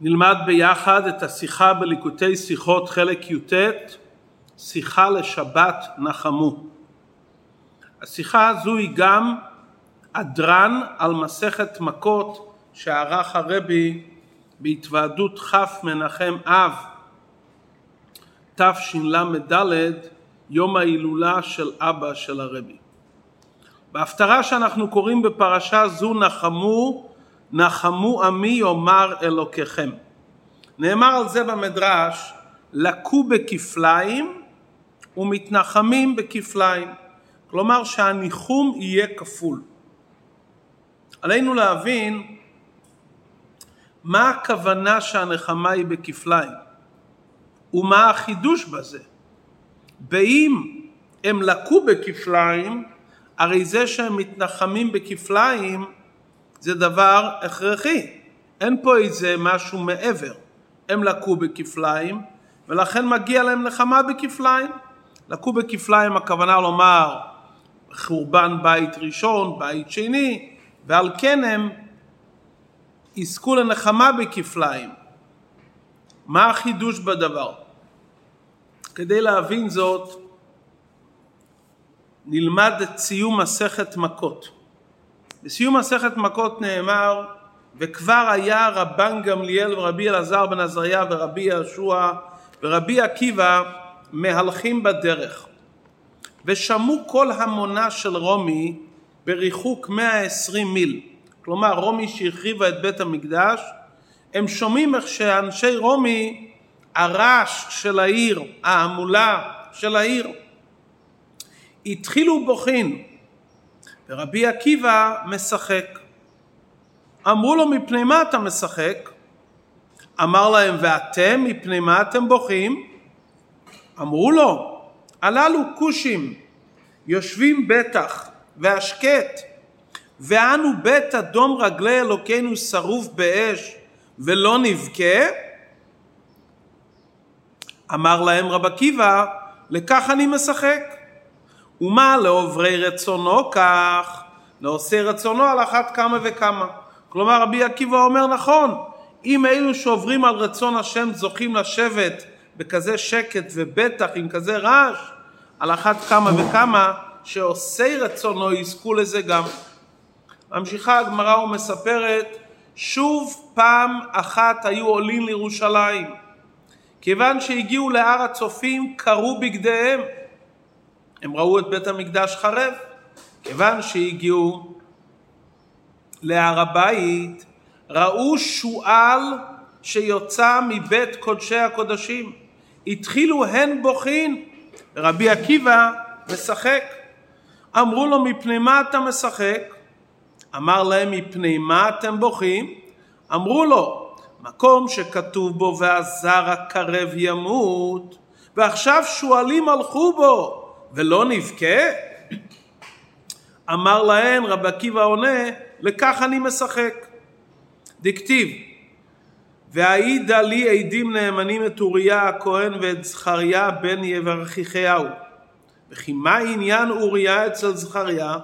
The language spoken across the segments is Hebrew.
נלמד ביחד את השיחה בליקוטי שיחות חלק י"ט, שיחה לשבת נחמו. השיחה הזו היא גם הדרן על מסכת מכות שערך הרבי בהתוועדות כ' מנחם אב תשל"ד יום ההילולה של אבא של הרבי. בהפטרה שאנחנו קוראים בפרשה זו נחמו נחמו עמי יאמר אלוקיכם. נאמר על זה במדרש לקו בכפליים ומתנחמים בכפליים. כלומר שהניחום יהיה כפול. עלינו להבין מה הכוונה שהנחמה היא בכפליים ומה החידוש בזה. באם הם לקו בכפליים, הרי זה שהם מתנחמים בכפליים זה דבר הכרחי. אין פה איזה משהו מעבר. הם לקו בכפליים ולכן מגיע להם נחמה בכפליים. לקו בכפליים הכוונה לומר חורבן בית ראשון, בית שני, ועל כן הם יזכו לנחמה בכפליים. מה החידוש בדבר? כדי להבין זאת נלמד את סיום מסכת מכות. בסיום מסכת מכות נאמר וכבר היה רבן גמליאל ורבי אלעזר בן עזריה ורבי יהושע ורבי עקיבא מהלכים בדרך. ושמעו כל המונה של רומי בריחוק 120 מיל. כלומר רומי שהחריבה את בית המקדש הם שומעים איך שאנשי רומי הרעש של העיר ההמולה של העיר התחילו בוכין ורבי עקיבא משחק. אמרו לו מפני מה אתה משחק? אמר להם ואתם מפני מה אתם בוכים? אמרו לו הללו כושים יושבים בטח והשקט ואנו בית אדום רגלי אלוקינו שרוף באש ולא נבכה? אמר להם רב עקיבא לכך אני משחק ומה לעוברי רצונו כך, לעושה רצונו על אחת כמה וכמה. כלומר רבי עקיבא אומר נכון, אם אלו שעוברים על רצון השם זוכים לשבת בכזה שקט ובטח עם כזה רעש, על אחת כמה וכמה שעושי רצונו יזכו לזה גם. ממשיכה הגמרא ומספרת שוב פעם אחת היו עולים לירושלים כיוון שהגיעו להר הצופים קרו בגדיהם הם ראו את בית המקדש חרב. כיוון שהגיעו להר הבית, ראו שועל שיוצא מבית קודשי הקודשים. התחילו הן בוכין, רבי עקיבא משחק. אמרו לו, מפני מה אתה משחק? אמר להם, מפני מה אתם בוכים? אמרו לו, מקום שכתוב בו והזר הקרב ימות, ועכשיו שועלים הלכו בו, ולא נבכה? אמר להן רב עקיבא עונה לכך אני משחק. דכתיב והעידה לי עדים נאמנים את אוריה הכהן ואת זכריה בן יברכיהו וכי מה עניין אוריה אצל זכריה?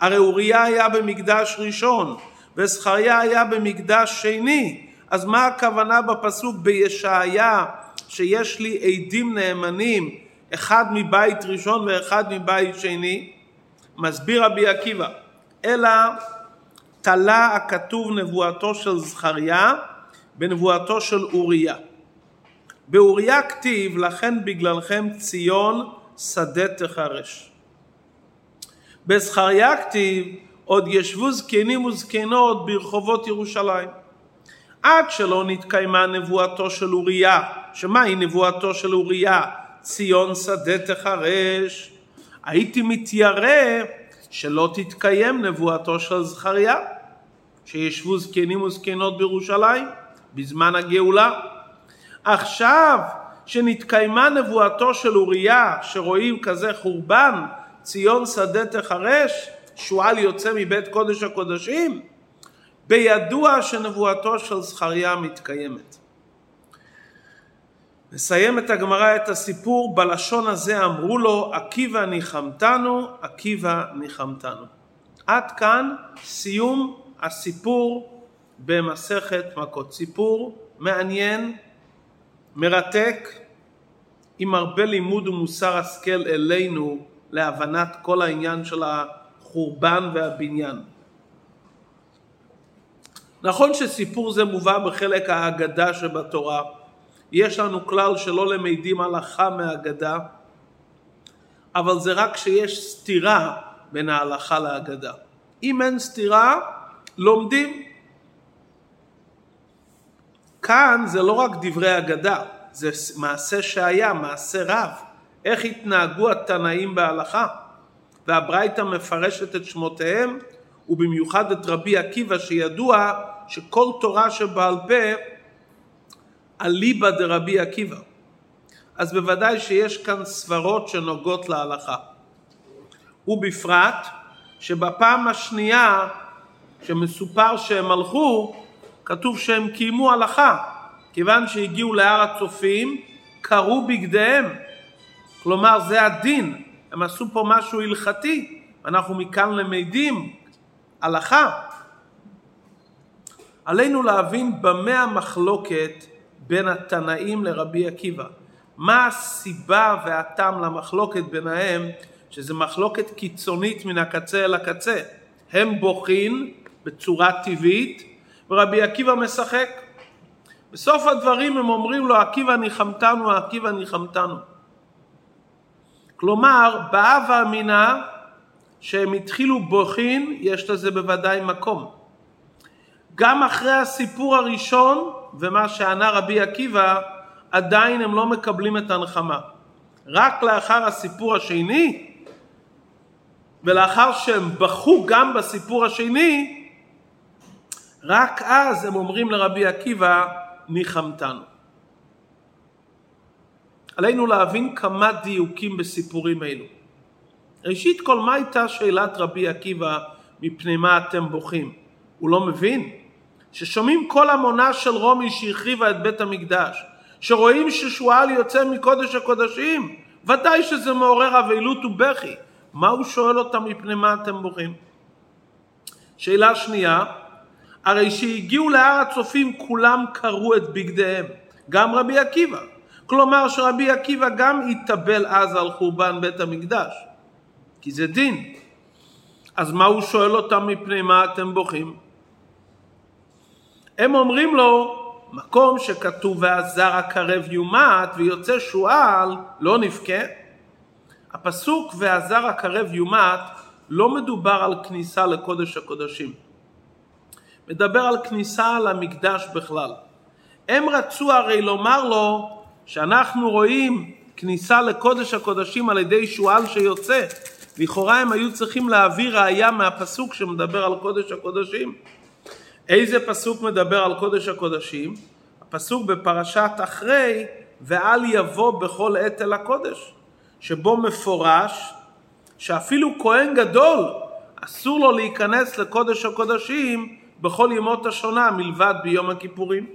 הרי אוריה היה במקדש ראשון וזכריה היה במקדש שני אז מה הכוונה בפסוק בישעיה שיש לי עדים נאמנים אחד מבית ראשון ואחד מבית שני, מסביר רבי עקיבא, אלא תלה הכתוב נבואתו של זכריה בנבואתו של אוריה. באוריה כתיב לכן בגללכם ציון שדה תחרש. בזכריה כתיב עוד ישבו זקנים וזקנות ברחובות ירושלים. עד שלא נתקיימה נבואתו של אוריה, שמהי נבואתו של אוריה? ציון שדה תחרש, הייתי מתיירא שלא תתקיים נבואתו של זכריה, שישבו זקנים וזקנות בירושלים בזמן הגאולה. עכשיו שנתקיימה נבואתו של אוריה, שרואים כזה חורבן, ציון שדה תחרש, שועל יוצא מבית קודש הקודשים, בידוע שנבואתו של זכריה מתקיימת. נסיים את הגמרא את הסיפור בלשון הזה אמרו לו עקיבא ניחמתנו עקיבא ניחמתנו עד כאן סיום הסיפור במסכת מכות. סיפור מעניין, מרתק, עם הרבה לימוד ומוסר השכל אלינו להבנת כל העניין של החורבן והבניין. נכון שסיפור זה מובא בחלק ההגדה שבתורה, יש לנו כלל שלא למדים הלכה מהאגדה, אבל זה רק כשיש סתירה בין ההלכה להגדה. אם אין סתירה, לומדים. כאן זה לא רק דברי אגדה, זה מעשה שהיה, מעשה רב. איך התנהגו התנאים בהלכה. והברייתא מפרשת את שמותיהם, ובמיוחד את רבי עקיבא שידוע שכל תורה שבעל פה אליבא דרבי עקיבא. אז בוודאי שיש כאן סברות שנוגעות להלכה. ובפרט שבפעם השנייה שמסופר שהם הלכו, כתוב שהם קיימו הלכה, כיוון שהגיעו להר הצופים, קרו בגדיהם. כלומר זה הדין, הם עשו פה משהו הלכתי, אנחנו מכאן למדים הלכה. עלינו להבין במה המחלוקת בין התנאים לרבי עקיבא. מה הסיבה והטעם למחלוקת ביניהם, שזה מחלוקת קיצונית מן הקצה אל הקצה. הם בוכים בצורה טבעית, ורבי עקיבא משחק. בסוף הדברים הם אומרים לו, עקיבא ניחמתנו, עקיבא ניחמתנו. כלומר, באב אמינא שהם התחילו בוכין, יש לזה בוודאי מקום. גם אחרי הסיפור הראשון ומה שענה רבי עקיבא, עדיין הם לא מקבלים את הנחמה. רק לאחר הסיפור השני, ולאחר שהם בכו גם בסיפור השני, רק אז הם אומרים לרבי עקיבא, ניחמתנו. עלינו להבין כמה דיוקים בסיפורים אלו. ראשית כל, מה הייתה שאלת רבי עקיבא מפני מה אתם בוכים? הוא לא מבין? ששומעים כל המונה של רומי שהחריבה את בית המקדש, שרואים ששועל יוצא מקודש הקודשים, ודאי שזה מעורר אבלות ובכי. מה הוא שואל אותם מפני מה אתם בוכים? שאלה שנייה, הרי שהגיעו להר הצופים כולם קראו את בגדיהם, גם רבי עקיבא. כלומר שרבי עקיבא גם התאבל אז על חורבן בית המקדש, כי זה דין. אז מה הוא שואל אותם מפני מה אתם בוכים? הם אומרים לו, מקום שכתוב והזר הקרב יומת ויוצא שועל לא נבכה. הפסוק והזר הקרב יומת לא מדובר על כניסה לקודש הקודשים. מדבר על כניסה למקדש בכלל. הם רצו הרי לומר לו שאנחנו רואים כניסה לקודש הקודשים על ידי שועל שיוצא. לכאורה הם היו צריכים להביא ראייה מהפסוק שמדבר על קודש הקודשים. איזה פסוק מדבר על קודש הקודשים? הפסוק בפרשת אחרי, ואל יבוא בכל עת אל הקודש, שבו מפורש שאפילו כהן גדול אסור לו להיכנס לקודש הקודשים בכל ימות השונה מלבד ביום הכיפורים.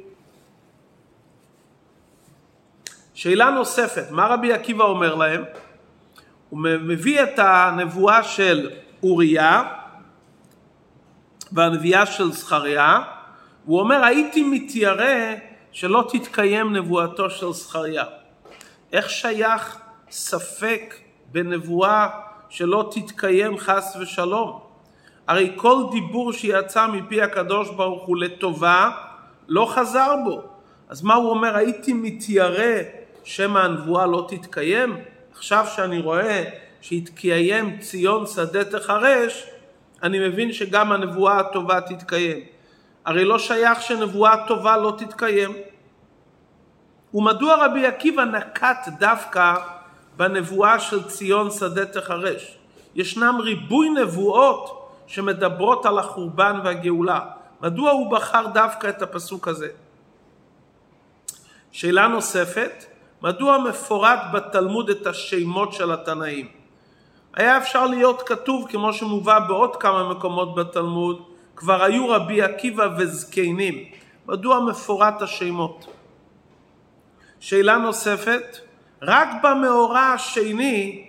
שאלה נוספת, מה רבי עקיבא אומר להם? הוא מביא את הנבואה של אוריה והנביאה של זכריה, הוא אומר הייתי מתיירא שלא תתקיים נבואתו של זכריה. איך שייך ספק בנבואה שלא תתקיים חס ושלום? הרי כל דיבור שיצא מפי הקדוש ברוך הוא לטובה לא חזר בו. אז מה הוא אומר? הייתי מתיירא שמא הנבואה לא תתקיים? עכשיו שאני רואה שהתקיים ציון שדה תחרש, אני מבין שגם הנבואה הטובה תתקיים. הרי לא שייך שנבואה טובה לא תתקיים. ומדוע רבי עקיבא נקט דווקא בנבואה של ציון שדה תחרש? ישנם ריבוי נבואות שמדברות על החורבן והגאולה. מדוע הוא בחר דווקא את הפסוק הזה? שאלה נוספת, מדוע מפורט בתלמוד את השמות של התנאים? היה אפשר להיות כתוב כמו שמובא בעוד כמה מקומות בתלמוד, כבר היו רבי עקיבא וזקנים. מדוע מפורט השמות? שאלה נוספת, רק במאורע השני,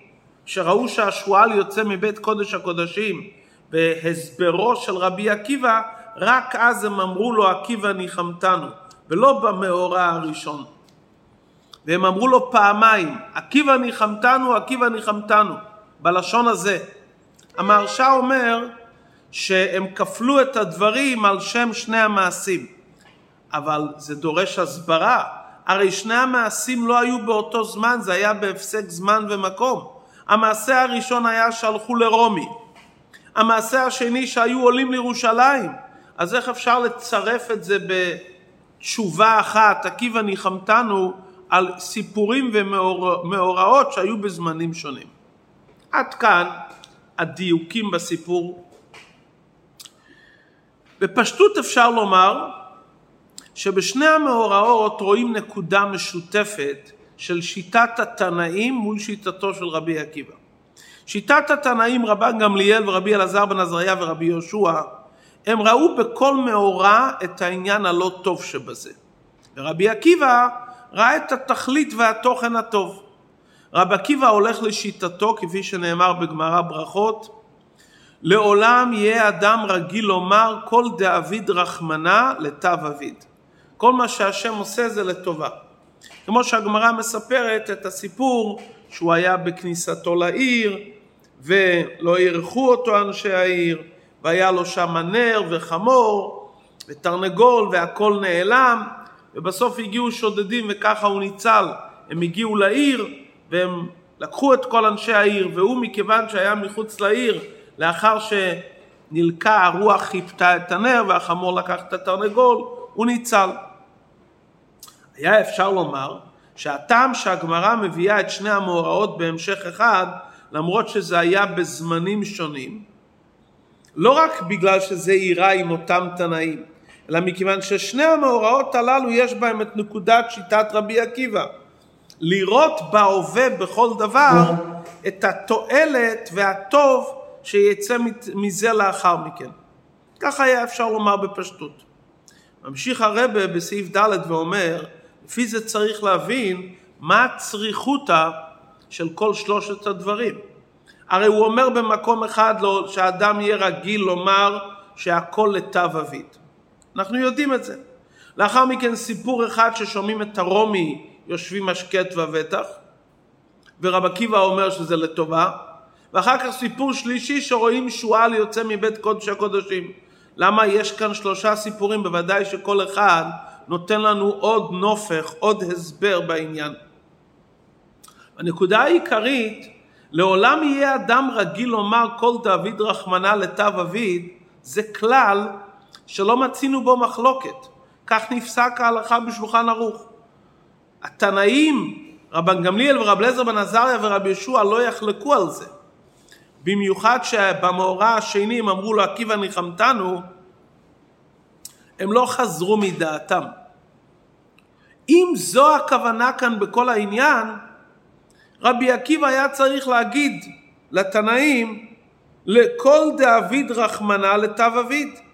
שראו שהשועל יוצא מבית קודש הקודשים בהסברו של רבי עקיבא, רק אז הם אמרו לו עקיבא ניחמתנו, ולא במאורע הראשון. והם אמרו לו פעמיים, עקיבא ניחמתנו, עקיבא ניחמתנו, בלשון הזה. המהרש"א אומר שהם כפלו את הדברים על שם שני המעשים, אבל זה דורש הסברה. הרי שני המעשים לא היו באותו זמן, זה היה בהפסק זמן ומקום. המעשה הראשון היה שהלכו לרומי. המעשה השני שהיו עולים לירושלים. אז איך אפשר לצרף את זה בתשובה אחת, עקיבא ניחמתנו, על סיפורים ומאורעות שהיו בזמנים שונים. עד כאן הדיוקים בסיפור. בפשטות אפשר לומר שבשני המאורעות רואים נקודה משותפת של שיטת התנאים מול שיטתו של רבי עקיבא. שיטת התנאים רבן גמליאל ורבי אלעזר בן עזריה ורבי יהושע הם ראו בכל מאורע את העניין הלא טוב שבזה. ורבי עקיבא ראה את התכלית והתוכן הטוב. רבי עקיבא הולך לשיטתו כפי שנאמר בגמרא ברכות לעולם יהיה אדם רגיל לומר כל דאביד רחמנה לתו אביד. כל מה שהשם עושה זה לטובה. כמו שהגמרא מספרת את הסיפור שהוא היה בכניסתו לעיר ולא אירחו אותו אנשי העיר והיה לו שם נר וחמור ותרנגול והכל נעלם ובסוף הגיעו שודדים וככה הוא ניצל. הם הגיעו לעיר והם לקחו את כל אנשי העיר והוא מכיוון שהיה מחוץ לעיר לאחר שנלקה הרוח חיפתה את הנר והחמור לקח את התרנגול הוא ניצל. היה אפשר לומר שהטעם שהגמרא מביאה את שני המאורעות בהמשך אחד למרות שזה היה בזמנים שונים לא רק בגלל שזה אירע עם אותם תנאים אלא מכיוון ששני המאורעות הללו יש בהם את נקודת שיטת רבי עקיבא לראות בהווה בכל דבר את התועלת והטוב שיצא מזה לאחר מכן. ככה היה אפשר לומר בפשטות. ממשיך הרבה בסעיף ד' ואומר לפי זה צריך להבין מה צריכותא של כל שלושת הדברים. הרי הוא אומר במקום אחד לו שאדם יהיה רגיל לומר שהכל לתו אביד. אנחנו יודעים את זה. לאחר מכן סיפור אחד ששומעים את הרומי יושבים השקט ובטח ורב עקיבא אומר שזה לטובה ואחר כך סיפור שלישי שרואים שועל יוצא מבית קודש הקודשים. למה יש כאן שלושה סיפורים? בוודאי שכל אחד נותן לנו עוד נופך, עוד הסבר בעניין. הנקודה העיקרית, לעולם יהיה אדם רגיל לומר כל דוד רחמנה לתו אביד, זה כלל שלא מצינו בו מחלוקת. כך נפסק ההלכה בשולחן ערוך. התנאים, רבן גמליאל ורב אליעזר בן עזריה ורבי ישוע לא יחלקו על זה. במיוחד שבמאורע השני הם אמרו לו עקיבא ניחמתנו, הם לא חזרו מדעתם. אם זו הכוונה כאן בכל העניין, רבי עקיבא היה צריך להגיד לתנאים לכל דאביד רחמנה לתו אביד.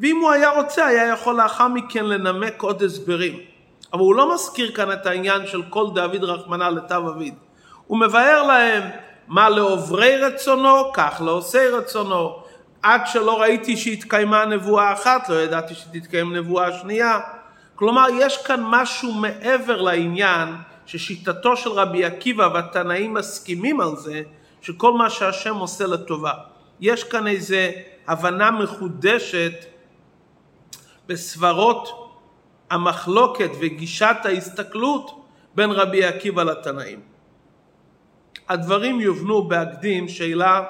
ואם הוא היה רוצה היה יכול לאחר מכן לנמק עוד הסברים. אבל הוא לא מזכיר כאן את העניין של כל דאביד רחמנה לתו אביד. הוא מבאר להם מה לעוברי רצונו, כך לעושי רצונו. עד שלא ראיתי שהתקיימה נבואה אחת, לא ידעתי שתתקיים נבואה שנייה. כלומר, יש כאן משהו מעבר לעניין ששיטתו של רבי עקיבא והתנאים מסכימים על זה, שכל מה שהשם עושה לטובה. יש כאן איזה הבנה מחודשת בסברות המחלוקת וגישת ההסתכלות בין רבי עקיבא לתנאים. הדברים יובנו בהקדים שאלה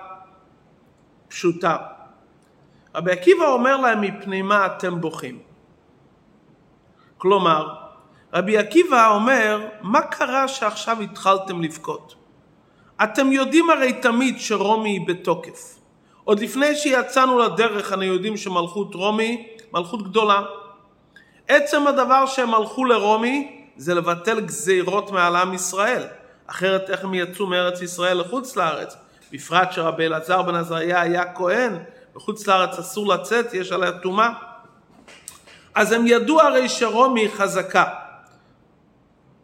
פשוטה. רבי עקיבא אומר להם מפני מה אתם בוכים. כלומר, רבי עקיבא אומר, מה קרה שעכשיו התחלתם לבכות? אתם יודעים הרי תמיד שרומי היא בתוקף. עוד לפני שיצאנו לדרך אנו יודעים שמלכות רומי מלכות גדולה. עצם הדבר שהם הלכו לרומי זה לבטל גזירות מעל עם ישראל. אחרת איך הם יצאו מארץ ישראל לחוץ לארץ? בפרט שרבי אלעזר בן עזריה היה כהן, בחוץ לארץ אסור לצאת, יש עליה טומאה. אז הם ידעו הרי שרומי חזקה.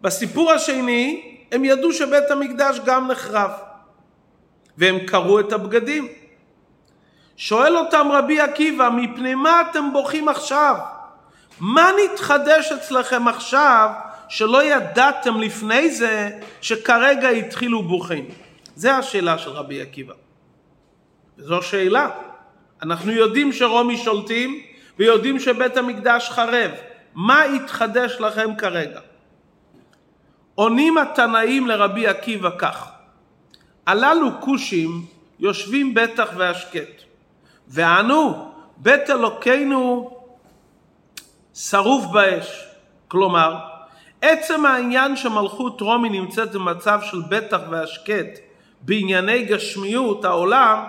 בסיפור השני, הם ידעו שבית המקדש גם נחרב. והם קרעו את הבגדים. שואל אותם רבי עקיבא, מפני מה אתם בוכים עכשיו? מה נתחדש אצלכם עכשיו שלא ידעתם לפני זה שכרגע התחילו בוכים? זה השאלה של רבי עקיבא. וזו שאלה. אנחנו יודעים שרומי שולטים ויודעים שבית המקדש חרב. מה התחדש לכם כרגע? עונים התנאים לרבי עקיבא כך: הללו כושים יושבים בטח והשקט, וענו בית אלוקינו שרוף באש. כלומר, עצם העניין שמלכות רומי נמצאת במצב של בטח והשקט בענייני גשמיות העולם,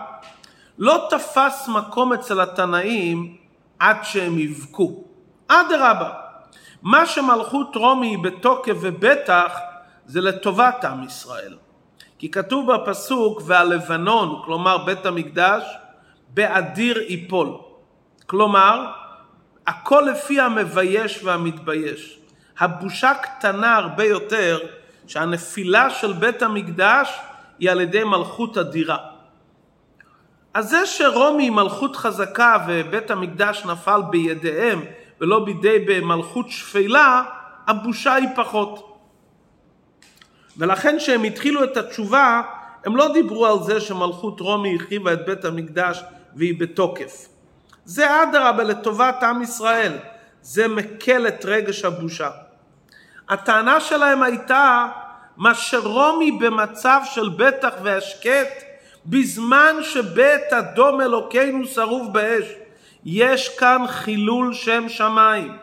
לא תפס מקום אצל התנאים עד שהם יבכו. אדרבה, מה שמלכות רומי היא בתוקף ובטח זה לטובת עם ישראל. כי כתוב בפסוק והלבנון, כלומר בית המקדש, באדיר יפול. כלומר, הכל לפי המבייש והמתבייש. הבושה קטנה הרבה יותר שהנפילה של בית המקדש היא על ידי מלכות אדירה. אז זה שרומי היא מלכות חזקה ובית המקדש נפל בידיהם ולא בידי במלכות שפלה, הבושה היא פחות. ולכן כשהם התחילו את התשובה, הם לא דיברו על זה שמלכות רומי הרחיבה את בית המקדש והיא בתוקף. זה אדרבה לטובת עם ישראל, זה מקל את רגש הבושה. הטענה שלהם הייתה מה שרומי במצב של בטח והשקט בזמן שבית אדום אלוקינו שרוף באש. יש כאן חילול שם שמיים.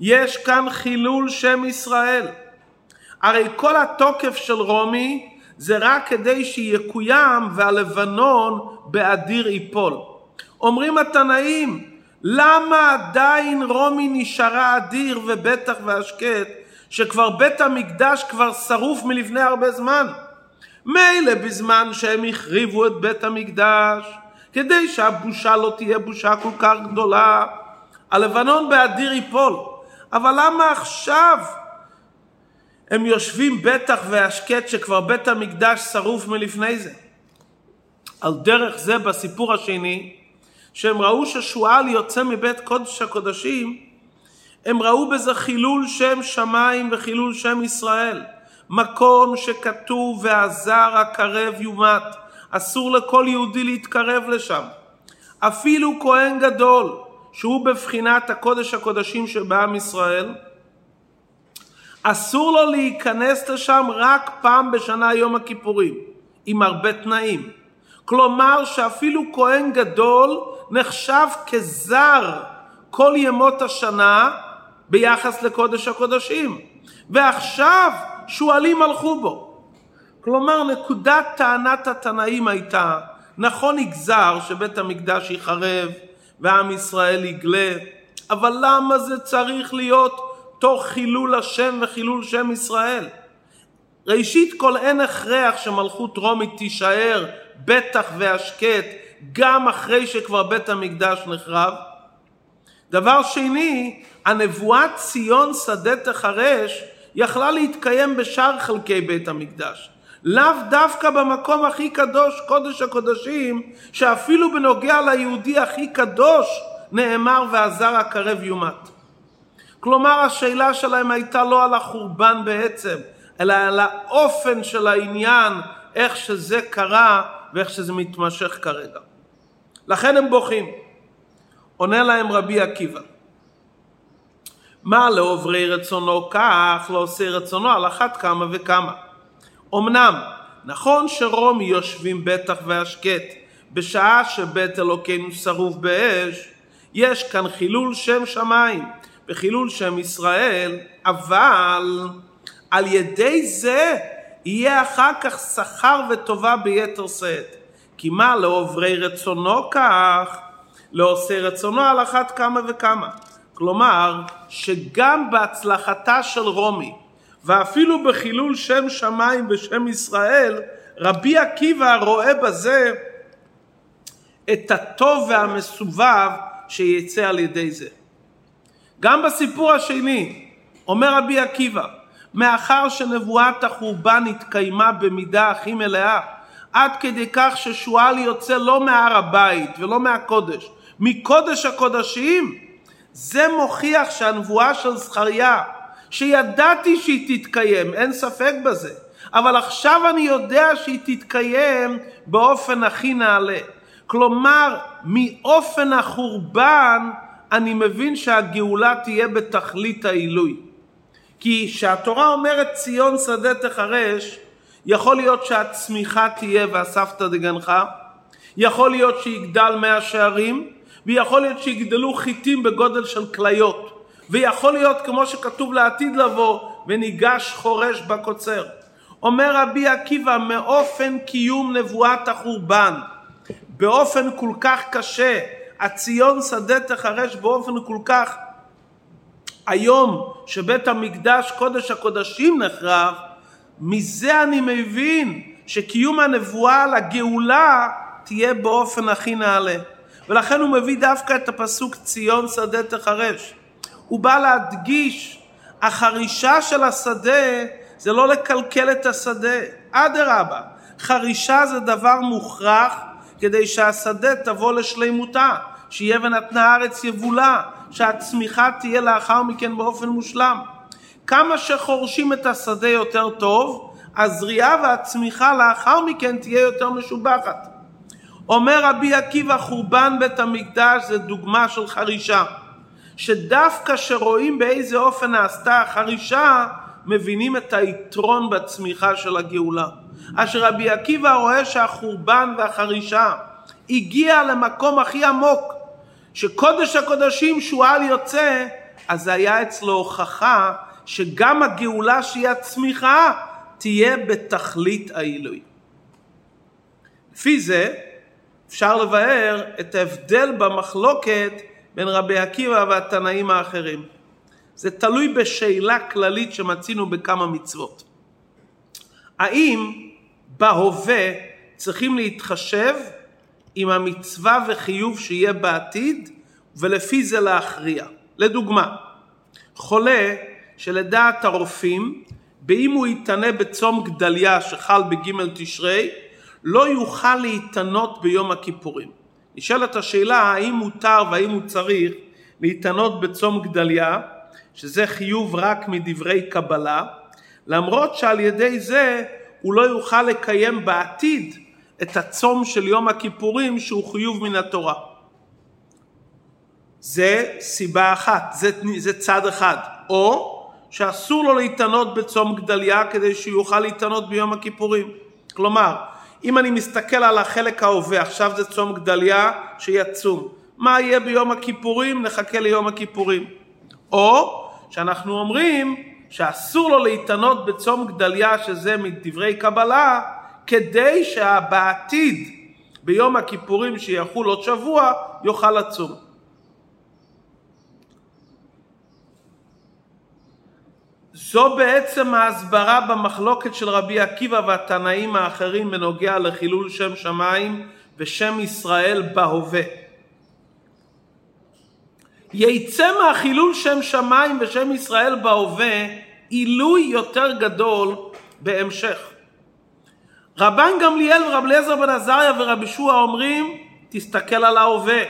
יש כאן חילול שם ישראל. הרי כל התוקף של רומי זה רק כדי שיקוים והלבנון באדיר יפול. אומרים התנאים, למה עדיין רומי נשארה אדיר ובטח והשקט, שכבר בית המקדש כבר שרוף מלפני הרבה זמן? מילא בזמן שהם החריבו את בית המקדש, כדי שהבושה לא תהיה בושה כל כך גדולה, הלבנון באדיר ייפול. אבל למה עכשיו הם יושבים בטח והשקט שכבר בית המקדש שרוף מלפני זה? על דרך זה בסיפור השני, שהם ראו ששועל יוצא מבית קודש הקודשים, הם ראו בזה חילול שם שמיים וחילול שם ישראל. מקום שכתוב והזר הקרב יומת. אסור לכל יהודי להתקרב לשם. אפילו כהן גדול, שהוא בבחינת הקודש הקודשים שבעם ישראל, אסור לו להיכנס לשם רק פעם בשנה יום הכיפורים, עם הרבה תנאים. כלומר שאפילו כהן גדול נחשב כזר כל ימות השנה ביחס לקודש הקודשים. ועכשיו שועלים הלכו בו. כלומר, נקודת טענת התנאים הייתה, נכון נגזר שבית המקדש ייחרב ועם ישראל יגלה, אבל למה זה צריך להיות תוך חילול השם וחילול שם ישראל? ראשית כל אין הכרח שמלכות רומית תישאר בטח והשקט גם אחרי שכבר בית המקדש נחרב. דבר שני, הנבואת ציון שדה תחרש יכלה להתקיים בשאר חלקי בית המקדש. לאו דווקא במקום הכי קדוש, קודש הקודשים, שאפילו בנוגע ליהודי הכי קדוש נאמר והזר הקרב יומת. כלומר השאלה שלהם הייתה לא על החורבן בעצם, אלא על האופן של העניין, איך שזה קרה ואיך שזה מתמשך כרגע. לכן הם בוכים. עונה להם רבי עקיבא, מה לעוברי רצונו כך, לא עושה רצונו על אחת כמה וכמה. אמנם, נכון שרומי יושבים בטח והשקט, בשעה שבית אלוקינו שרוף באש, יש כאן חילול שם שמיים וחילול שם ישראל, אבל על ידי זה יהיה אחר כך שכר וטובה ביתר שאת. כי מה לעוברי רצונו כך, לעושה רצונו על אחת כמה וכמה. כלומר, שגם בהצלחתה של רומי, ואפילו בחילול שם שמיים ושם ישראל, רבי עקיבא רואה בזה את הטוב והמסובב שיצא על ידי זה. גם בסיפור השני, אומר רבי עקיבא, מאחר שנבואת החורבן התקיימה במידה הכי מלאה, עד כדי כך ששועל יוצא לא מהר הבית ולא מהקודש, מקודש הקודשים, זה מוכיח שהנבואה של זכריה, שידעתי שהיא תתקיים, אין ספק בזה, אבל עכשיו אני יודע שהיא תתקיים באופן הכי נעלה. כלומר, מאופן החורבן אני מבין שהגאולה תהיה בתכלית העילוי. כי כשהתורה אומרת ציון שדה תחרש, יכול להיות שהצמיחה תהיה ואספת דגנך, יכול להיות שיגדל מאה שערים, ויכול להיות שיגדלו חיטים בגודל של כליות, ויכול להיות כמו שכתוב לעתיד לבוא, וניגש חורש בקוצר. אומר רבי עקיבא, מאופן קיום נבואת החורבן, באופן כל כך קשה, הציון שדה תחרש באופן כל כך היום שבית המקדש קודש הקודשים נחרב, מזה אני מבין שקיום הנבואה לגאולה תהיה באופן הכי נעלה. ולכן הוא מביא דווקא את הפסוק ציון שדה תחרש. הוא בא להדגיש, החרישה של השדה זה לא לקלקל את השדה, אדרבה, חרישה זה דבר מוכרח כדי שהשדה תבוא לשלימותה, שיהיה ונתנה הארץ יבולה, שהצמיחה תהיה לאחר מכן באופן מושלם. כמה שחורשים את השדה יותר טוב, הזריעה והצמיחה לאחר מכן תהיה יותר משובחת. אומר רבי עקיבא חורבן בית המקדש זה דוגמה של חרישה שדווקא שרואים באיזה אופן נעשתה החרישה מבינים את היתרון בצמיחה של הגאולה אשר רבי עקיבא רואה שהחורבן והחרישה הגיע למקום הכי עמוק שקודש הקודשים שועל יוצא אז זה היה אצלו הוכחה שגם הגאולה שהיא הצמיחה תהיה בתכלית העילוי. לפי זה אפשר לבאר את ההבדל במחלוקת בין רבי עקיבא והתנאים האחרים. זה תלוי בשאלה כללית שמצינו בכמה מצוות. האם בהווה צריכים להתחשב עם המצווה וחיוב שיהיה בעתיד ולפי זה להכריע. לדוגמה, חולה שלדעת הרופאים, באם הוא יתענה בצום גדליה שחל בג' תשרי, לא יוכל להתענות ביום הכיפורים. נשאלת השאלה האם מותר והאם הוא צריך להתענות בצום גדליה, שזה חיוב רק מדברי קבלה, למרות שעל ידי זה הוא לא יוכל לקיים בעתיד את הצום של יום הכיפורים שהוא חיוב מן התורה. זה סיבה אחת, זה, זה צד אחד. או שאסור לו להתענות בצום גדליה כדי שיוכל להתענות ביום הכיפורים. כלומר, אם אני מסתכל על החלק ההווה, עכשיו זה צום גדליה שיצום. מה יהיה ביום הכיפורים? נחכה ליום הכיפורים. או שאנחנו אומרים שאסור לו להתענות בצום גדליה, שזה מדברי קבלה, כדי שבעתיד, ביום הכיפורים שיחול עוד שבוע, יוכל לצום. זו בעצם ההסברה במחלוקת של רבי עקיבא והתנאים האחרים בנוגע לחילול שם שמיים ושם ישראל בהווה. יצא מהחילול שם שמיים ושם ישראל בהווה עילוי יותר גדול בהמשך. רבן גמליאל ורב אליעזר בן עזריה ורבי שועה אומרים תסתכל על ההווה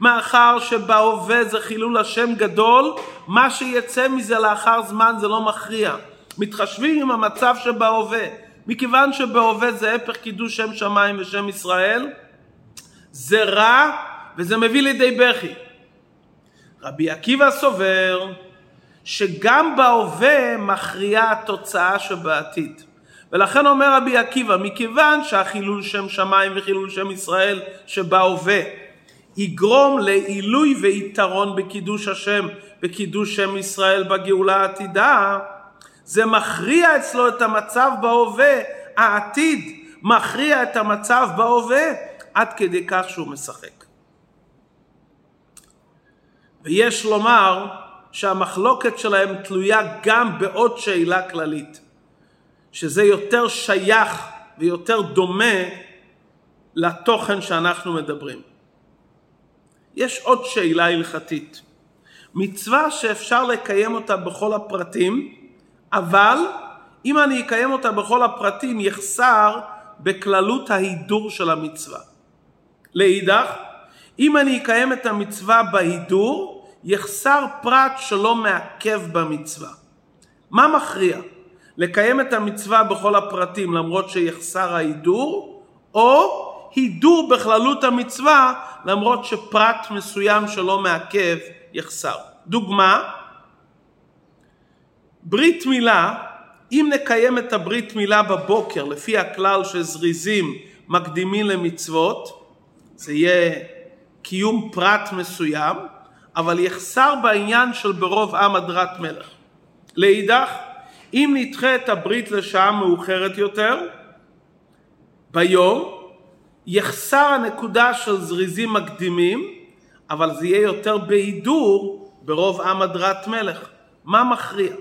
מאחר שבהווה זה חילול השם גדול, מה שיצא מזה לאחר זמן זה לא מכריע. מתחשבים עם המצב שבהווה. מכיוון שבהווה זה הפך קידוש שם שמיים ושם ישראל, זה רע וזה מביא לידי בכי. רבי עקיבא סובר שגם בהווה מכריעה התוצאה שבעתיד. ולכן אומר רבי עקיבא, מכיוון שהחילול שם שמיים וחילול שם ישראל שבהווה יגרום לעילוי ויתרון בקידוש השם, בקידוש שם ישראל בגאולה העתידה, זה מכריע אצלו את המצב בהווה, העתיד מכריע את המצב בהווה, עד כדי כך שהוא משחק. ויש לומר שהמחלוקת שלהם תלויה גם בעוד שאלה כללית, שזה יותר שייך ויותר דומה לתוכן שאנחנו מדברים. יש עוד שאלה הלכתית. מצווה שאפשר לקיים אותה בכל הפרטים, אבל אם אני אקיים אותה בכל הפרטים יחסר בכללות ההידור של המצווה. לאידך, אם אני אקיים את המצווה בהידור, יחסר פרט שלא מעכב במצווה. מה מכריע? לקיים את המצווה בכל הפרטים למרות שיחסר ההידור, או הידור בכללות המצווה למרות שפרט מסוים שלא מעכב יחסר. דוגמה, ברית מילה, אם נקיים את הברית מילה בבוקר לפי הכלל שזריזים מקדימים למצוות, זה יהיה קיום פרט מסוים, אבל יחסר בעניין של ברוב עם הדרת מלך. לאידך, אם נדחה את הברית לשעה מאוחרת יותר, ביום, יחסר הנקודה של זריזים מקדימים, אבל זה יהיה יותר בהידור ברוב עם הדרת מלך. מה מכריע?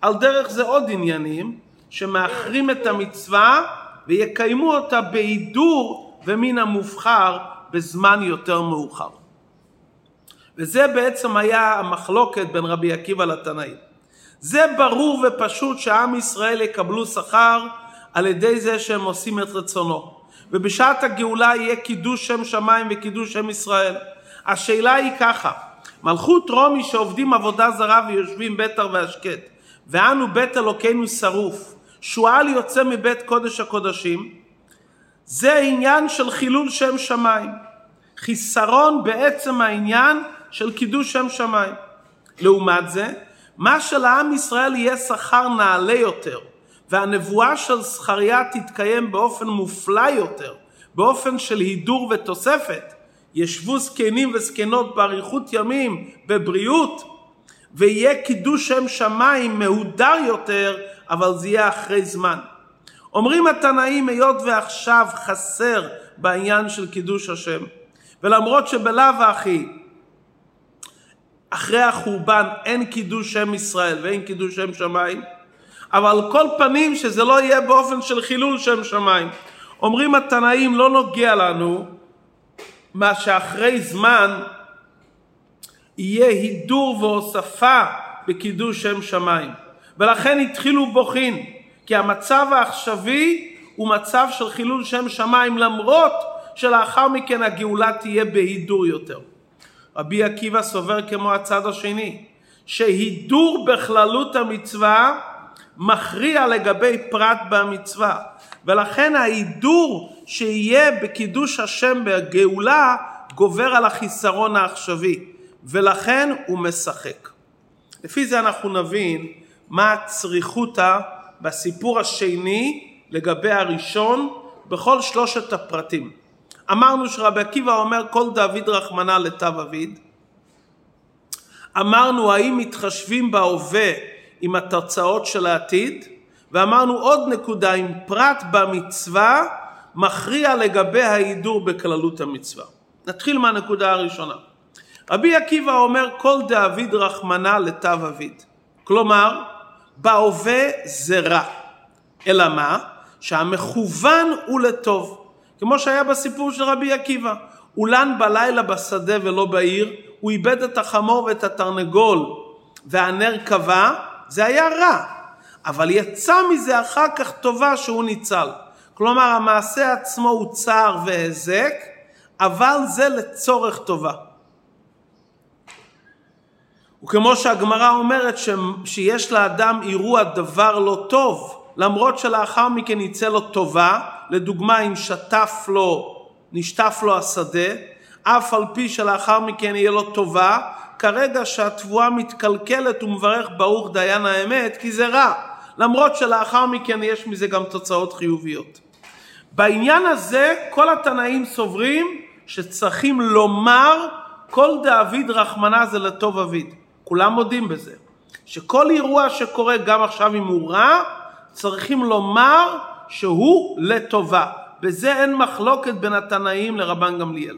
על דרך זה עוד עניינים שמאחרים את המצווה ויקיימו אותה בהידור ומן המובחר בזמן יותר מאוחר. וזה בעצם היה המחלוקת בין רבי עקיבא לתנאים. זה ברור ופשוט שעם ישראל יקבלו שכר על ידי זה שהם עושים את רצונו. ובשעת הגאולה יהיה קידוש שם שמיים וקידוש שם ישראל. השאלה היא ככה, מלכות רומי שעובדים עבודה זרה ויושבים ביתר והשקט, ואנו בית אלוקינו שרוף, שועל יוצא מבית קודש הקודשים, זה עניין של חילול שם שמיים. חיסרון בעצם העניין של קידוש שם שמיים. לעומת זה, מה שלעם ישראל יהיה שכר נעלה יותר, והנבואה של זכריה תתקיים באופן מופלא יותר, באופן של הידור ותוספת, ישבו זקנים וזקנות באריכות ימים, בבריאות, ויהיה קידוש שם שמיים מהודר יותר, אבל זה יהיה אחרי זמן. אומרים התנאים, היות ועכשיו חסר בעניין של קידוש השם, ולמרות שבלאו הכי אחרי החורבן אין קידוש שם ישראל ואין קידוש שם שמיים, אבל על כל פנים שזה לא יהיה באופן של חילול שם שמיים. אומרים התנאים לא נוגע לנו מה שאחרי זמן יהיה הידור והוספה בקידוש שם שמיים. ולכן התחילו בוכין, כי המצב העכשווי הוא מצב של חילול שם שמיים למרות שלאחר מכן הגאולה תהיה בהידור יותר. רבי עקיבא סובר כמו הצד השני, שהידור בכללות המצווה מכריע לגבי פרט במצווה, ולכן ההידור שיהיה בקידוש השם בגאולה גובר על החיסרון העכשווי, ולכן הוא משחק. לפי זה אנחנו נבין מה הצריכותא בסיפור השני לגבי הראשון בכל שלושת הפרטים. אמרנו שרבי עקיבא אומר כל דוד רחמנא לתו אביד. אמרנו האם מתחשבים בהווה עם התוצאות של העתיד, ואמרנו עוד נקודה, אם פרט במצווה מכריע לגבי ההידור בכללות המצווה. נתחיל מהנקודה הראשונה. רבי עקיבא אומר כל דאביד רחמנא לתו אביד. כלומר, בהווה זה רע. אלא מה? שהמכוון הוא לטוב. כמו שהיה בסיפור של רבי עקיבא. אולן בלילה בשדה ולא בעיר, הוא איבד את החמור ואת התרנגול והנר קבע, זה היה רע. אבל יצא מזה אחר כך טובה שהוא ניצל. כלומר המעשה עצמו הוא צער והיזק, אבל זה לצורך טובה. וכמו שהגמרא אומרת ש... שיש לאדם אירוע דבר לא טוב, למרות שלאחר מכן יצא לו טובה, לדוגמה אם שטף לו, נשטף לו השדה, אף על פי שלאחר מכן יהיה לו טובה, כרגע שהתבואה מתקלקלת הוא מברך ברוך דיין האמת כי זה רע, למרות שלאחר מכן יש מזה גם תוצאות חיוביות. בעניין הזה כל התנאים סוברים שצריכים לומר כל דאביד רחמנה זה לטוב אביד. כולם מודים בזה. שכל אירוע שקורה גם עכשיו אם הוא רע, צריכים לומר שהוא לטובה. בזה אין מחלוקת בין התנאים לרבן גמליאל.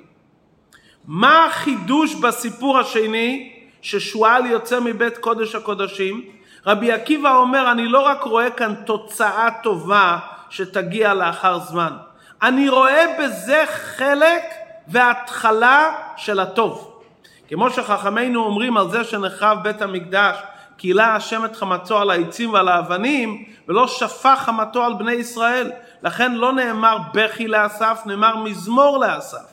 מה החידוש בסיפור השני ששועל יוצא מבית קודש הקודשים? רבי עקיבא אומר אני לא רק רואה כאן תוצאה טובה שתגיע לאחר זמן, אני רואה בזה חלק והתחלה של הטוב. כמו שחכמינו אומרים על זה שנחרב בית המקדש קהילה השם את חמתו על העצים ועל האבנים, ולא שפך חמתו על בני ישראל. לכן לא נאמר בכי לאסף, נאמר מזמור לאסף.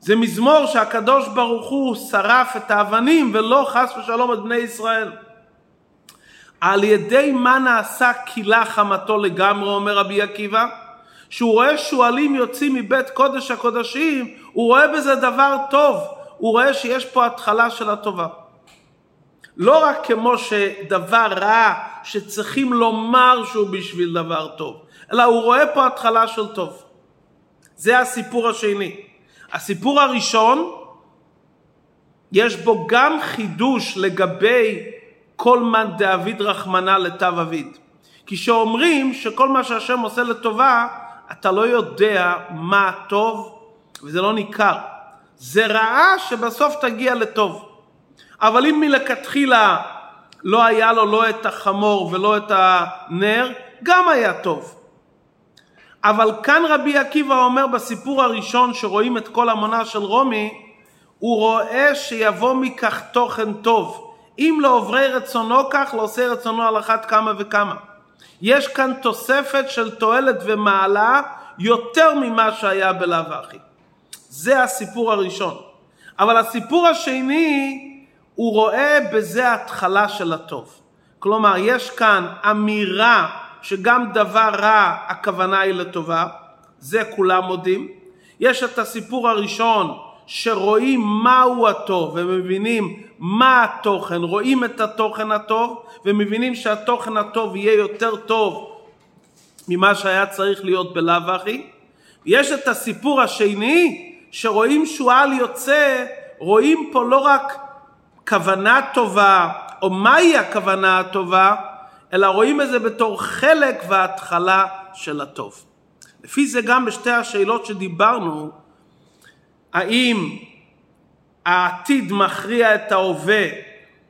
זה מזמור שהקדוש ברוך הוא שרף את האבנים ולא חס ושלום את בני ישראל. על ידי מה נעשה כילה חמתו לגמרי, אומר רבי עקיבא? שהוא רואה שועלים יוצאים מבית קודש הקודשים, הוא רואה בזה דבר טוב, הוא רואה שיש פה התחלה של הטובה. לא רק כמו שדבר רע שצריכים לומר שהוא בשביל דבר טוב, אלא הוא רואה פה התחלה של טוב. זה הסיפור השני. הסיפור הראשון, יש בו גם חידוש לגבי כל מן דאביד רחמנא לתו אביד. כי שאומרים שכל מה שהשם עושה לטובה, אתה לא יודע מה טוב, וזה לא ניכר. זה רעה שבסוף תגיע לטוב. אבל אם מלכתחילה לא היה לו לא את החמור ולא את הנר, גם היה טוב. אבל כאן רבי עקיבא אומר בסיפור הראשון שרואים את כל המונה של רומי, הוא רואה שיבוא מכך תוכן טוב. אם לא עוברי רצונו כך, לא עושה רצונו על אחת כמה וכמה. יש כאן תוספת של תועלת ומעלה יותר ממה שהיה בלאו הכי. זה הסיפור הראשון. אבל הסיפור השני, הוא רואה בזה התחלה של הטוב. כלומר, יש כאן אמירה שגם דבר רע הכוונה היא לטובה, זה כולם מודים. יש את הסיפור הראשון שרואים מהו הטוב ומבינים מה התוכן, רואים את התוכן הטוב ומבינים שהתוכן הטוב יהיה יותר טוב ממה שהיה צריך להיות בלאו הכי. יש את הסיפור השני שרואים שועל יוצא, רואים פה לא רק כוונה טובה או מהי הכוונה הטובה, אלא רואים את זה בתור חלק והתחלה של הטוב. לפי זה גם בשתי השאלות שדיברנו, האם העתיד מכריע את ההווה,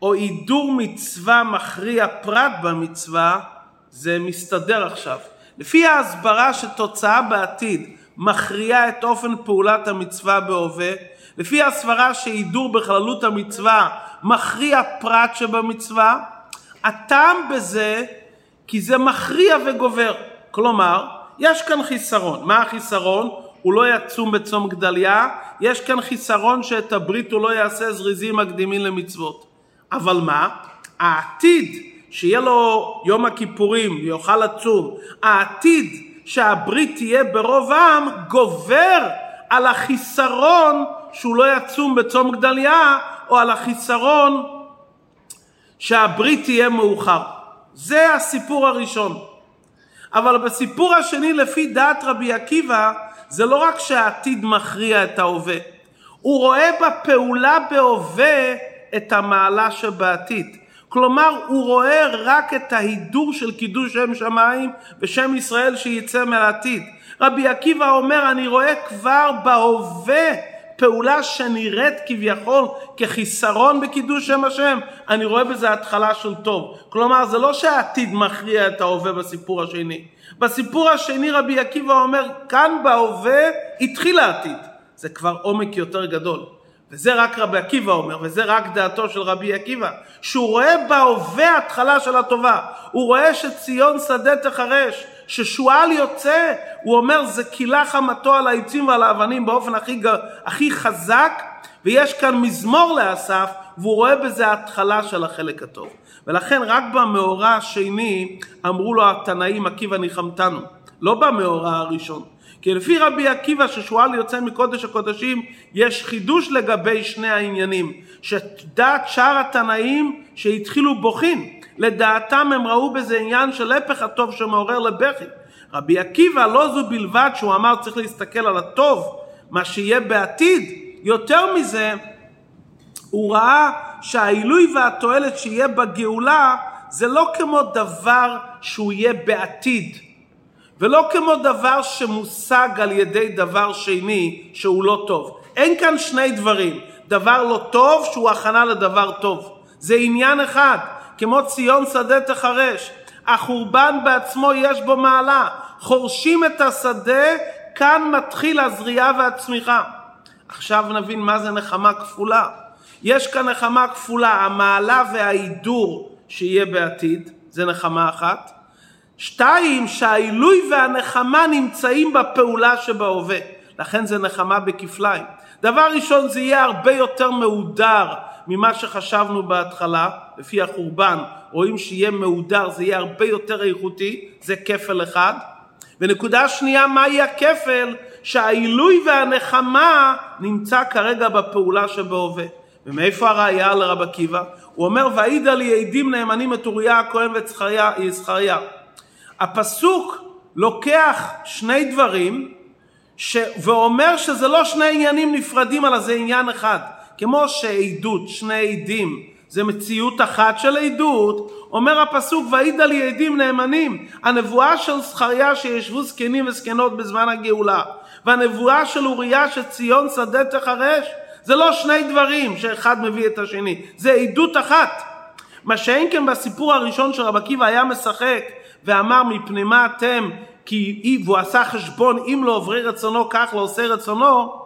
או הידור מצווה מכריע פרט במצווה, זה מסתדר עכשיו. לפי ההסברה שתוצאה בעתיד מכריעה את אופן פעולת המצווה בהווה, לפי הסברה שהידור בכללות המצווה מכריע פרט שבמצווה, הטעם בזה כי זה מכריע וגובר. כלומר, יש כאן חיסרון. מה החיסרון? הוא לא יצום בצום גדליה, יש כאן חיסרון שאת הברית הוא לא יעשה זריזים מקדימים למצוות. אבל מה? העתיד שיהיה לו יום הכיפורים ויוכל לצום, העתיד שהברית תהיה ברוב עם גובר על החיסרון שהוא לא יצום בצום גדליה או על החיסרון שהברית תהיה מאוחר. זה הסיפור הראשון. אבל בסיפור השני לפי דעת רבי עקיבא זה לא רק שהעתיד מכריע את ההווה, הוא רואה בפעולה בהווה את המעלה שבעתיד. כלומר הוא רואה רק את ההידור של קידוש שם שמיים ושם ישראל שיצא מהעתיד. רבי עקיבא אומר אני רואה כבר בהווה פעולה שנראית כביכול כחיסרון בקידוש שם השם, אני רואה בזה התחלה של טוב. כלומר, זה לא שהעתיד מכריע את ההווה בסיפור השני. בסיפור השני רבי עקיבא אומר, כאן בהווה התחיל העתיד. זה כבר עומק יותר גדול. וזה רק רבי עקיבא אומר, וזה רק דעתו של רבי עקיבא, שהוא רואה בהווה התחלה של הטובה. הוא רואה שציון שדה תחרש, ששועל יוצא, הוא אומר זה קילה חמתו על העצים ועל האבנים באופן הכי, הכי חזק, ויש כאן מזמור לאסף, והוא רואה בזה התחלה של החלק הטוב. ולכן רק במאורע השני אמרו לו התנאים עקיבא ניחמתנו, לא במאורע הראשון. כי לפי רבי עקיבא ששועל יוצא מקודש הקודשים יש חידוש לגבי שני העניינים שדעת שאר התנאים שהתחילו בוכין לדעתם הם ראו בזה עניין של הפך הטוב שמעורר לבכי. רבי עקיבא לא זו בלבד שהוא אמר צריך להסתכל על הטוב, מה שיהיה בעתיד, יותר מזה הוא ראה שהעילוי והתועלת שיהיה בגאולה זה לא כמו דבר שהוא יהיה בעתיד ולא כמו דבר שמושג על ידי דבר שני שהוא לא טוב. אין כאן שני דברים, דבר לא טוב שהוא הכנה לדבר טוב. זה עניין אחד. כמו ציון שדה תחרש. החורבן בעצמו יש בו מעלה. חורשים את השדה, כאן מתחיל הזריעה והצמיחה. עכשיו נבין מה זה נחמה כפולה. יש כאן נחמה כפולה, המעלה וההידור שיהיה בעתיד, זה נחמה אחת. שתיים, שהעילוי והנחמה נמצאים בפעולה שבהווה, לכן זה נחמה בכפליים. דבר ראשון, זה יהיה הרבה יותר מהודר ממה שחשבנו בהתחלה, לפי החורבן, רואים שיהיה מהודר, זה יהיה הרבה יותר איכותי, זה כפל אחד. ונקודה שנייה, מהי הכפל? שהעילוי והנחמה נמצא כרגע בפעולה שבהווה. ומאיפה הראייה לרב עקיבא? הוא אומר, והעידה לי עדים נאמנים את אוריה הכהן וזכריה. הפסוק לוקח שני דברים ש... ואומר שזה לא שני עניינים נפרדים, אלא זה עניין אחד. כמו שעדות, שני עדים, זה מציאות אחת של עדות, אומר הפסוק וידע לי עדים נאמנים. הנבואה של זכריה שישבו זקנים וזקנות בזמן הגאולה, והנבואה של אוריה שציון שדה תחרש, זה לא שני דברים שאחד מביא את השני, זה עדות אחת. מה שאין כן בסיפור הראשון של רב עקיבא היה משחק ואמר מפני מה אתם כי והוא עשה חשבון אם לא עוברי רצונו כך לא עושה רצונו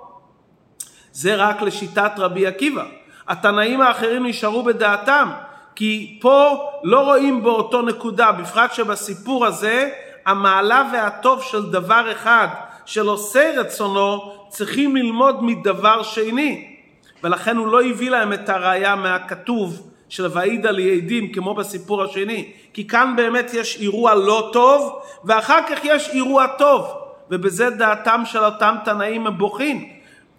זה רק לשיטת רבי עקיבא. התנאים האחרים נשארו בדעתם כי פה לא רואים באותו נקודה בפרט שבסיפור הזה המעלה והטוב של דבר אחד של עושה רצונו צריכים ללמוד מדבר שני. ולכן הוא לא הביא להם את הראייה מהכתוב של ועידה ליעדים כמו בסיפור השני. כי כאן באמת יש אירוע לא טוב ואחר כך יש אירוע טוב. ובזה דעתם של אותם תנאים הם בוכים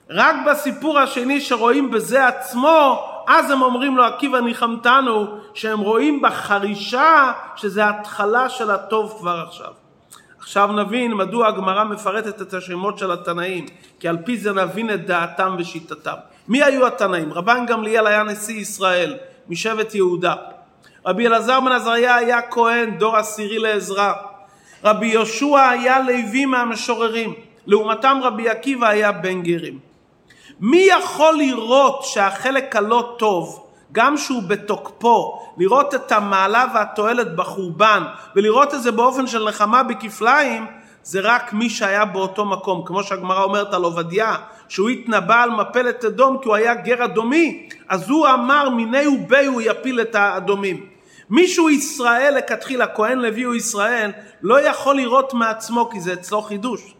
רק בסיפור השני שרואים בזה עצמו אז הם אומרים לו עקיבא ניחמתנו שהם רואים בחרישה שזה התחלה של הטוב כבר עכשיו עכשיו נבין מדוע הגמרא מפרטת את השמות של התנאים כי על פי זה נבין את דעתם ושיטתם מי היו התנאים? רבן גמליאל היה נשיא ישראל משבט יהודה. רבי אלעזר בן עזריה היה כהן, דור עשירי לעזרה. רבי יהושע היה לוי מהמשוררים. לעומתם רבי עקיבא היה בן גרים. מי יכול לראות שהחלק הלא טוב, גם שהוא בתוקפו, לראות את המעלה והתועלת בחורבן ולראות את זה באופן של נחמה בכפליים, זה רק מי שהיה באותו מקום, כמו שהגמרא אומרת על עובדיה, שהוא התנבא על מפלת אדום כי הוא היה גר אדומי, אז הוא אמר מיני ובי הוא יפיל את האדומים. מישהו ישראל לכתחילה, כהן לוי הוא ישראל, לא יכול לראות מעצמו כי זה אצלו חידוש.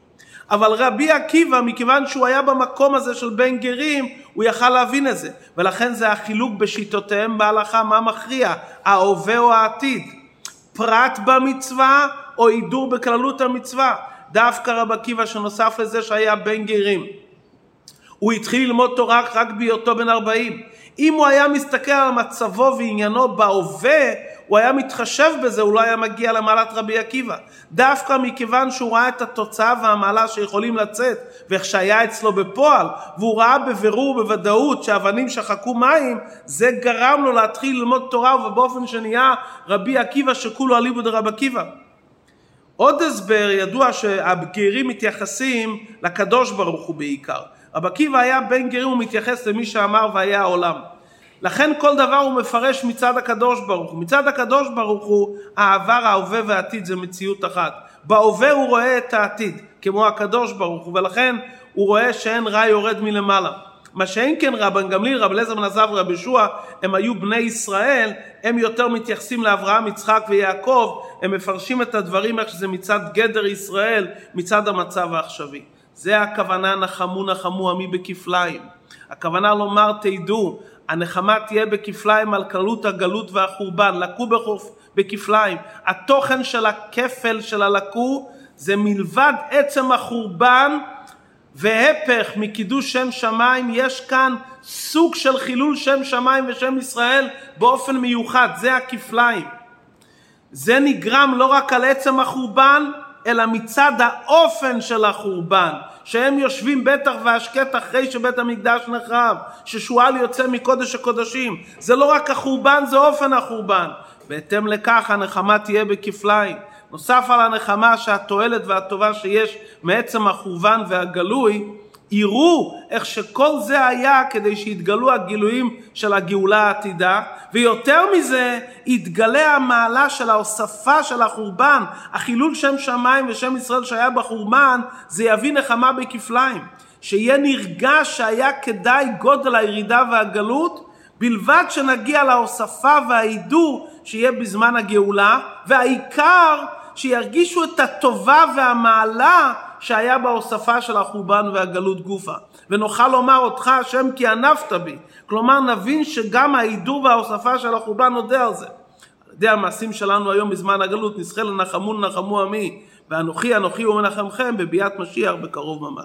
אבל רבי עקיבא, מכיוון שהוא היה במקום הזה של בן גרים, הוא יכל להבין את זה. ולכן זה החילוק בשיטותיהם בהלכה, מה מכריע, ההווה או העתיד. פרט במצווה או הידור בכללות המצווה. דווקא רב עקיבא שנוסף לזה שהיה בן גרים. הוא התחיל ללמוד תורה רק בהיותו בן 40. אם הוא היה מסתכל על מצבו ועניינו בהווה, הוא היה מתחשב בזה, הוא לא היה מגיע למעלת רבי עקיבא. דווקא מכיוון שהוא ראה את התוצאה והמעלה שיכולים לצאת, ואיך שהיה אצלו בפועל, והוא ראה בבירור בוודאות שאבנים שחקו מים, זה גרם לו להתחיל ללמוד תורה, ובאופן שנהיה רבי עקיבא שכולו אליבו דרב עקיבא. עוד הסבר ידוע שהבגירים מתייחסים לקדוש ברוך הוא בעיקר. רב עקיבא היה בן גרים ומתייחס למי שאמר והיה העולם. לכן כל דבר הוא מפרש מצד הקדוש ברוך הוא. מצד הקדוש ברוך הוא העבר, ההווה והעתיד זה מציאות אחת. בהווה הוא רואה את העתיד כמו הקדוש ברוך הוא ולכן הוא רואה שאין רע יורד מלמעלה. מה שאין כן רבן גמליאל, רב אליעזר בן עזב ורבי ישוע הם היו בני ישראל, הם יותר מתייחסים לאברהם, יצחק ויעקב, הם מפרשים את הדברים איך שזה מצד גדר ישראל, מצד המצב העכשווי. זה הכוונה נחמו נחמו עמי בכפליים. הכוונה לומר תדעו, הנחמה תהיה בכפליים על קלות הגלות והחורבן, לקו בחוף בכפליים. התוכן של הכפל של הלקו זה מלבד עצם החורבן והפך מקידוש שם שמיים, יש כאן סוג של חילול שם שמיים ושם ישראל באופן מיוחד, זה הכפליים. זה נגרם לא רק על עצם החורבן, אלא מצד האופן של החורבן, שהם יושבים בטח והשקט אחרי שבית המקדש נחרב, ששועל יוצא מקודש הקודשים. זה לא רק החורבן, זה אופן החורבן. בהתאם לכך הנחמה תהיה בכפליים. נוסף על הנחמה שהתועלת והטובה שיש מעצם החורבן והגלוי, יראו איך שכל זה היה כדי שיתגלו הגילויים של הגאולה העתידה ויותר מזה יתגלה המעלה של ההוספה של החורבן החילול שם שמיים ושם ישראל שהיה בחורבן זה יביא נחמה בכפליים. שיהיה נרגש שהיה כדאי גודל הירידה והגלות בלבד שנגיע להוספה וההידור שיהיה בזמן הגאולה, והעיקר שירגישו את הטובה והמעלה שהיה בהוספה של החורבן והגלות גופה. ונוכל לומר אותך השם כי ענפת בי. כלומר נבין שגם ההידור וההוספה של החורבן נודה על זה. על ידי המעשים שלנו היום בזמן הגלות, נסחה לנחמו לנחמו עמי, ואנוכי אנוכי ומנחמכם בביאת משיח בקרוב ממש.